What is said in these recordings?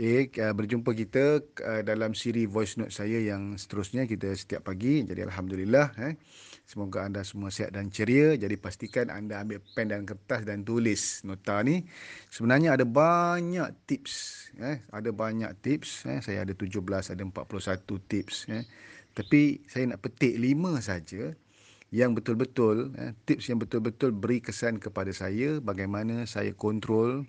Eh, uh, berjumpa kita uh, dalam siri voice note saya yang seterusnya kita setiap pagi. Jadi Alhamdulillah. Eh. Semoga anda semua sihat dan ceria. Jadi pastikan anda ambil pen dan kertas dan tulis nota ni. Sebenarnya ada banyak tips. Eh. Ada banyak tips. Eh. Saya ada 17, ada 41 tips. Eh. Tapi saya nak petik 5 saja yang betul-betul, eh, tips yang betul-betul beri kesan kepada saya bagaimana saya kontrol,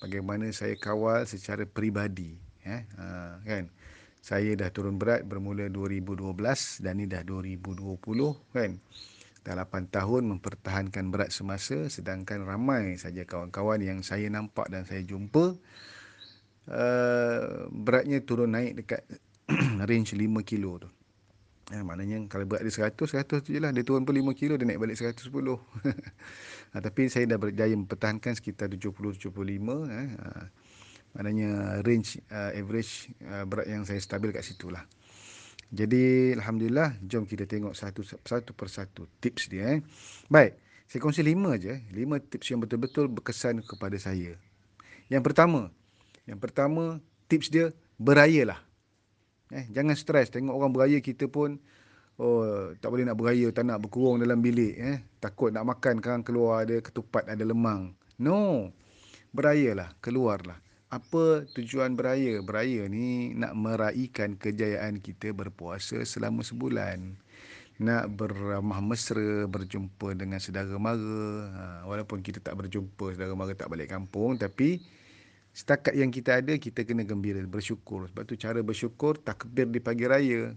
bagaimana saya kawal secara peribadi. Eh. Ha, kan? saya dah turun berat bermula 2012 dan ni dah 2020 kan. Dah 8 tahun mempertahankan berat semasa sedangkan ramai saja kawan-kawan yang saya nampak dan saya jumpa uh, beratnya turun naik dekat range 5 kilo tu. Eh, maknanya kalau berat dia 100, 100 tu je lah. Dia turun pun 5 kilo, dia naik balik 110. ha, tapi saya dah berjaya mempertahankan sekitar 70-75. Eh. Ha. Maknanya range uh, average uh, berat yang saya stabil kat situ lah. Jadi Alhamdulillah jom kita tengok satu satu persatu tips dia. Eh. Baik, saya kongsi lima je. Lima tips yang betul-betul berkesan kepada saya. Yang pertama, yang pertama tips dia berayalah. Eh, jangan stres tengok orang beraya kita pun oh tak boleh nak beraya, tak nak berkurung dalam bilik eh. Takut nak makan kan keluar ada ketupat, ada lemang. No. Berayalah, keluarlah apa tujuan beraya? Beraya ni nak meraihkan kejayaan kita berpuasa selama sebulan. Nak beramah mesra, berjumpa dengan saudara mara. Ha, walaupun kita tak berjumpa, saudara mara tak balik kampung. Tapi setakat yang kita ada kita kena gembira bersyukur. Sebab tu cara bersyukur takbir di pagi raya.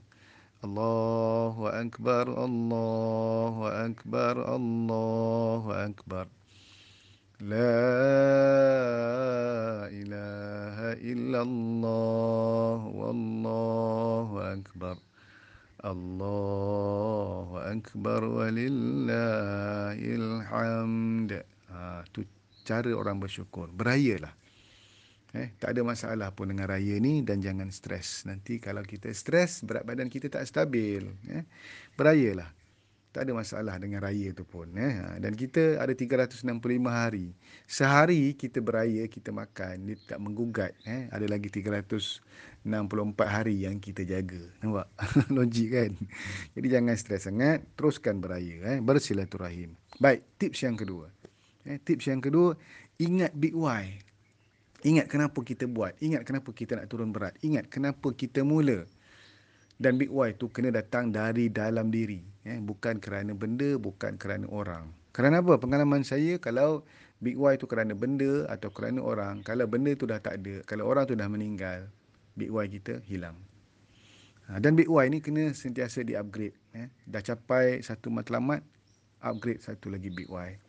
Allahu akbar Allahu akbar Allahu akbar. La ilaha illallah wallahu akbar. Allahu akbar walillahil hamd ha, tu cara orang bersyukur. Berayalah eh tak ada masalah pun dengan raya ni dan jangan stres. Nanti kalau kita stres berat badan kita tak stabil eh. Berayalah. Tak ada masalah dengan raya tu pun eh. Ha, dan kita ada 365 hari. Sehari kita beraya kita makan dia tak menggugat eh. Ada lagi 364 hari yang kita jaga. Nampak? Logik kan? Jadi jangan stres sangat teruskan beraya eh. Bersilaturahim. Baik tips yang kedua. Eh tips yang kedua ingat big why ingat kenapa kita buat? Ingat kenapa kita nak turun berat? Ingat kenapa kita mula? Dan big why tu kena datang dari dalam diri eh? Bukan kerana benda bukan kerana orang. Kerana apa? Pengalaman saya kalau big why tu kerana benda atau kerana orang kalau benda tu dah tak ada kalau orang tu dah meninggal big why kita hilang. Ha, dan big why ni kena sentiasa di upgrade eh? Dah capai satu matlamat upgrade satu lagi big why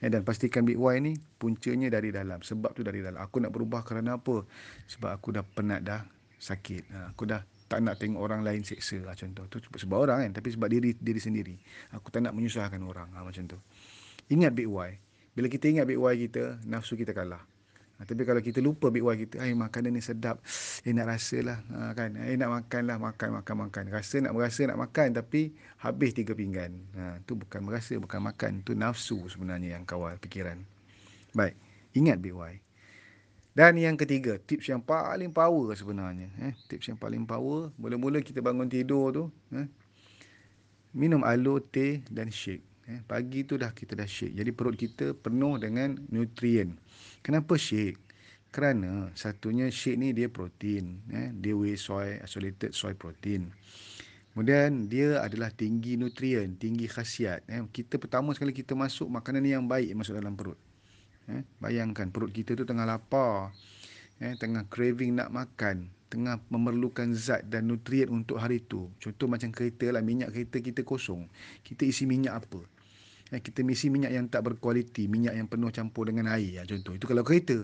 eh, dan pastikan big why ni puncanya dari dalam. Sebab tu dari dalam. Aku nak berubah kerana apa? Sebab aku dah penat dah sakit. Ha, aku dah tak nak tengok orang lain seksa. Lah contoh tu sebab orang kan. Tapi sebab diri diri sendiri. Aku tak nak menyusahkan orang. Ha, macam tu. Ingat big why. Bila kita ingat big why kita nafsu kita kalah ha, tapi kalau kita lupa big why kita ai makanan ni sedap. Eh nak rasalah ha, kan? Eh nak makan lah makan makan makan. Rasa nak merasa nak makan tapi habis tiga pinggan. Ha, tu bukan merasa bukan makan. Tu nafsu sebenarnya yang kawal fikiran. Baik ingat big why dan yang ketiga, tips yang paling power sebenarnya. Eh, tips yang paling power, mula-mula kita bangun tidur tu, eh, minum aloe, teh dan shake. Eh, pagi tu dah kita dah shake. Jadi perut kita penuh dengan nutrien. Kenapa shake? Kerana satunya shake ni dia protein. Eh, dia whey soy, isolated soy protein. Kemudian dia adalah tinggi nutrien, tinggi khasiat. Eh, kita pertama sekali kita masuk makanan yang baik masuk dalam perut. Eh, bayangkan perut kita tu tengah lapar. Eh, tengah craving nak makan. Tengah memerlukan zat dan nutrien untuk hari tu. Contoh macam kereta lah. Minyak kereta kita kosong. Kita isi minyak apa? Eh, kita isi minyak yang tak berkualiti. Minyak yang penuh campur dengan air. Ya, contoh. Itu kalau kereta.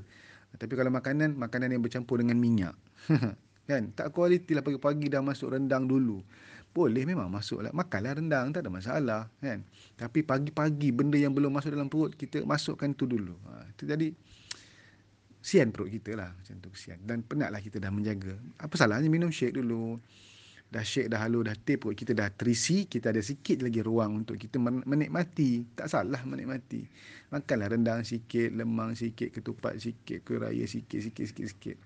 Tapi kalau makanan, makanan yang bercampur dengan minyak. kan? Tak kualiti lah pagi-pagi dah masuk rendang dulu. Boleh memang masuk lah. Makanlah rendang, tak ada masalah. Kan? Tapi pagi-pagi benda yang belum masuk dalam perut, kita masukkan tu dulu. Ha, itu jadi sian perut kita lah. Macam tu kesian. Dan penatlah kita dah menjaga. Apa salahnya minum shake dulu dah shake dah halu dah perut kita dah terisi kita ada sikit lagi ruang untuk kita menikmati tak salah menikmati makanlah rendang sikit lemang sikit ketupat sikit kuih raya sikit sikit sikit sikit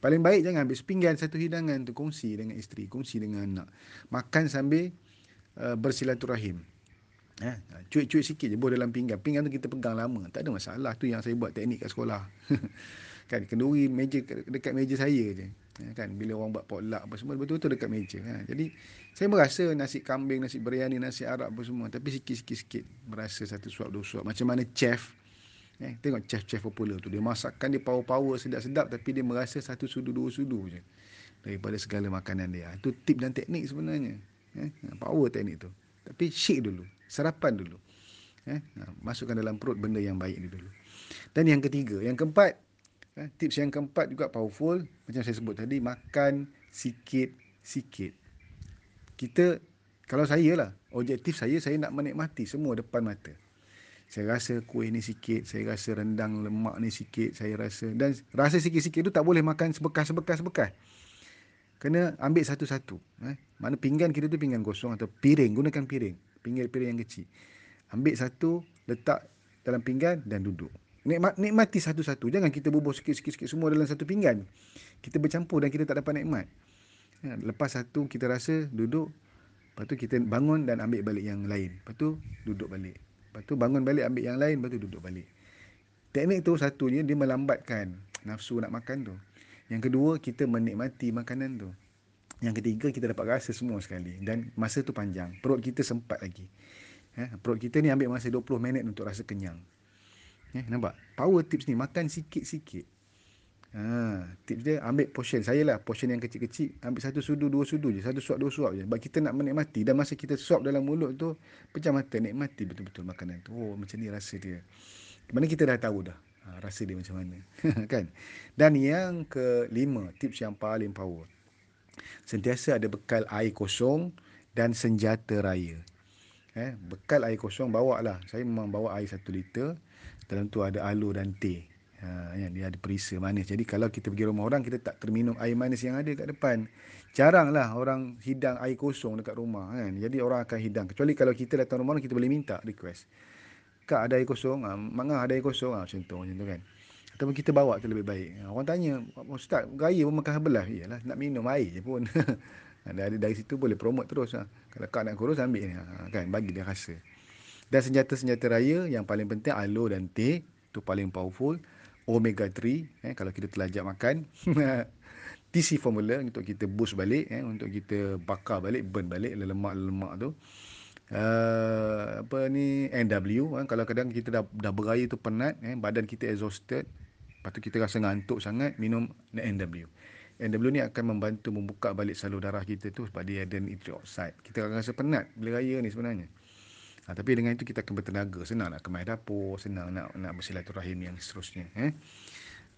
paling baik jangan ambil sepinggan satu hidangan tu kongsi dengan isteri kongsi dengan anak makan sambil uh, bersilaturahim Eh, cuik-cuik sikit je dalam pinggan. Pinggan tu kita pegang lama. Tak ada masalah. Tu yang saya buat teknik kat sekolah. kan kenduri meja dekat meja saya je. Ya, kan bila orang buat potluck apa semua betul-betul dekat meja ha. jadi saya merasa nasi kambing nasi biryani nasi arab apa semua tapi sikit-sikit sikit merasa satu suap dua suap. Macam mana chef eh tengok chef-chef popular tu. Dia masakkan dia power-power sedap-sedap tapi dia merasa satu sudu dua sudu je daripada segala makanan dia. Itu tip dan teknik sebenarnya eh. Power teknik tu. Tapi shake dulu sarapan dulu eh. Masukkan dalam perut benda yang baik dulu. Dan yang ketiga yang keempat Eh, tips yang keempat juga powerful macam saya sebut tadi makan sikit-sikit. Kita kalau saya lah objektif saya saya nak menikmati semua depan mata. Saya rasa kuih ni sikit, saya rasa rendang lemak ni sikit, saya rasa dan rasa sikit-sikit tu tak boleh makan sebekas-sebekas-sebekas. Kena ambil satu-satu. Eh. Mana pinggan kita tu pinggan kosong atau piring, gunakan piring. Pinggir-piring yang kecil. Ambil satu, letak dalam pinggan dan duduk. Nikmat, nikmati satu-satu. Jangan kita bubuh sikit-sikit semua dalam satu pinggan. Kita bercampur dan kita tak dapat nikmat. Ya, lepas satu kita rasa duduk. Lepas tu kita bangun dan ambil balik yang lain. Lepas tu duduk balik. Lepas tu bangun balik ambil yang lain. Lepas tu duduk balik. Teknik tu satunya dia melambatkan nafsu nak makan tu. Yang kedua kita menikmati makanan tu. Yang ketiga kita dapat rasa semua sekali. Dan masa tu panjang. Perut kita sempat lagi. Ya, perut kita ni ambil masa 20 minit untuk rasa kenyang. Eh, nampak? Power tips ni makan sikit-sikit. Ha, tips dia ambil portion. Saya lah portion yang kecil-kecil. Ambil satu sudu, dua sudu je. Satu suap, dua suap je. Sebab kita nak menikmati. Dan masa kita suap dalam mulut tu, pecah mata nikmati betul-betul makanan tu. Oh, macam ni rasa dia. Mana kita dah tahu dah. Ha, rasa dia macam mana. kan? Dan yang kelima, tips yang paling power. Sentiasa ada bekal air kosong dan senjata raya. Eh, bekal air kosong bawa lah. Saya memang bawa air satu liter dalam tu ada aloe dan teh. Ha, yang dia ada perisa manis. Jadi kalau kita pergi rumah orang, kita tak terminum air manis yang ada kat depan. Jaranglah orang hidang air kosong dekat rumah. Kan? Jadi orang akan hidang. Kecuali kalau kita datang rumah orang, kita boleh minta request. Kak ada air kosong? Ha, Mangah ada air kosong? Ha, macam tu, macam tu kan. Ataupun kita bawa tu lebih baik. Ha, orang tanya, Ustaz, gaya pun makan belah. Iyalah, nak minum air je pun. dari, dari situ boleh promote terus. Ha. Kalau kak nak kurus, ambil ni. Ha, kan? Bagi dia rasa. Dan senjata-senjata raya yang paling penting aloe dan teh. Itu paling powerful. Omega 3. Eh, kalau kita telajak makan. TC formula untuk kita boost balik. Eh, untuk kita bakar balik, burn balik lemak-lemak tu. Uh, apa ni NW eh, kalau kadang kita dah dah beraya tu penat eh, badan kita exhausted lepas tu kita rasa ngantuk sangat minum NW NW ni akan membantu membuka balik salur darah kita tu sebab dia ada nitric oxide kita akan rasa penat bila raya ni sebenarnya Ha, tapi dengan itu kita akan bertenaga. Senang nak kemai dapur, senang nak nak bersilaturahim yang seterusnya. Eh?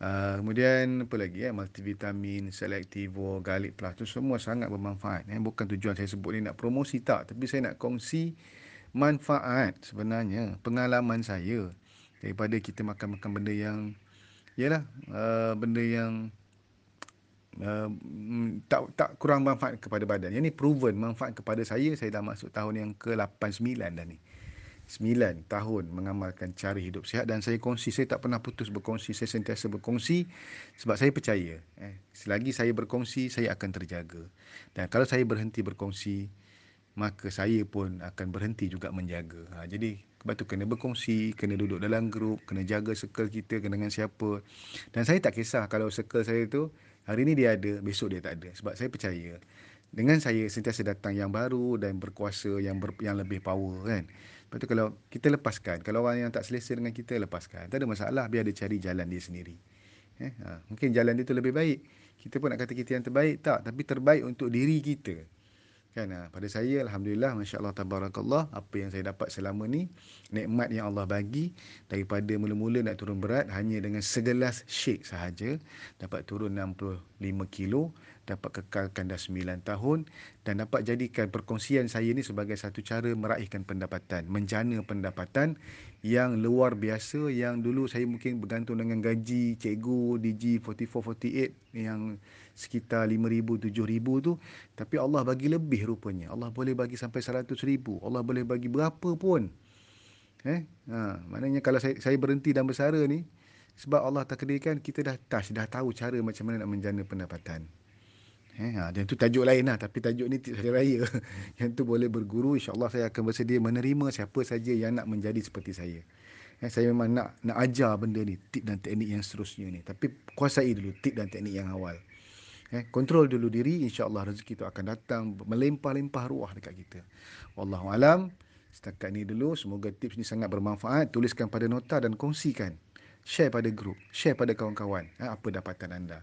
Uh, kemudian apa lagi eh? multivitamin, selektivo, garlic plus tu semua sangat bermanfaat. Eh? Bukan tujuan saya sebut ni nak promosi tak. Tapi saya nak kongsi manfaat sebenarnya. Pengalaman saya daripada kita makan-makan benda yang Yalah, uh, benda yang uh, tak tak kurang manfaat kepada badan. Yang ni proven manfaat kepada saya. Saya dah masuk tahun yang ke-89 dah ni. 9 tahun mengamalkan cara hidup sihat dan saya kongsi saya tak pernah putus berkongsi saya sentiasa berkongsi sebab saya percaya eh selagi saya berkongsi saya akan terjaga dan kalau saya berhenti berkongsi maka saya pun akan berhenti juga menjaga ha, jadi sebab tu kena berkongsi kena duduk dalam grup kena jaga circle kita kena dengan siapa dan saya tak kisah kalau circle saya tu Hari ini dia ada, besok dia tak ada. Sebab saya percaya dengan saya sentiasa datang yang baru dan berkuasa yang ber, yang lebih power kan. Lepas tu kalau kita lepaskan, kalau orang yang tak selesa dengan kita lepaskan. Tak ada masalah, biar dia cari jalan dia sendiri. Eh, ha, mungkin jalan dia tu lebih baik. Kita pun nak kata kita yang terbaik, tak. Tapi terbaik untuk diri kita. Kan? Ha, pada saya alhamdulillah masya-Allah tabarakallah apa yang saya dapat selama ni nikmat yang Allah bagi daripada mula-mula nak turun berat hanya dengan segelas shake sahaja dapat turun 65 kilo dapat kekalkan dah 9 tahun dan dapat jadikan perkongsian saya ni sebagai satu cara meraihkan pendapatan menjana pendapatan yang luar biasa yang dulu saya mungkin bergantung dengan gaji cikgu DG 44 48 yang sekitar 5000 7000 tu. Tapi Allah bagi lebih rupanya. Allah boleh bagi sampai 100000 Allah boleh bagi berapa pun. Eh? Ha maknanya kalau saya saya berhenti dan bersara ni sebab Allah takdirkan kita dah touch dah tahu cara macam mana nak menjana pendapatan Eh, ha, dan itu tajuk lain lah. Tapi tajuk ni tips hari raya. yang tu boleh berguru. InsyaAllah saya akan bersedia menerima siapa saja yang nak menjadi seperti saya. Eh, saya memang nak nak ajar benda ni. Tip dan teknik yang seterusnya ni. Tapi kuasai dulu tip dan teknik yang awal. Eh, kontrol dulu diri, insya-Allah rezeki itu akan datang melimpah-limpah ruah dekat kita. Wallahu alam. Setakat ni dulu, semoga tips ni sangat bermanfaat. Tuliskan pada nota dan kongsikan. Share pada grup, share pada kawan-kawan. Eh, apa dapatan anda?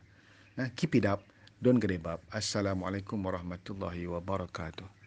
Eh, keep it up. Don't gedebab. Assalamualaikum warahmatullahi wabarakatuh.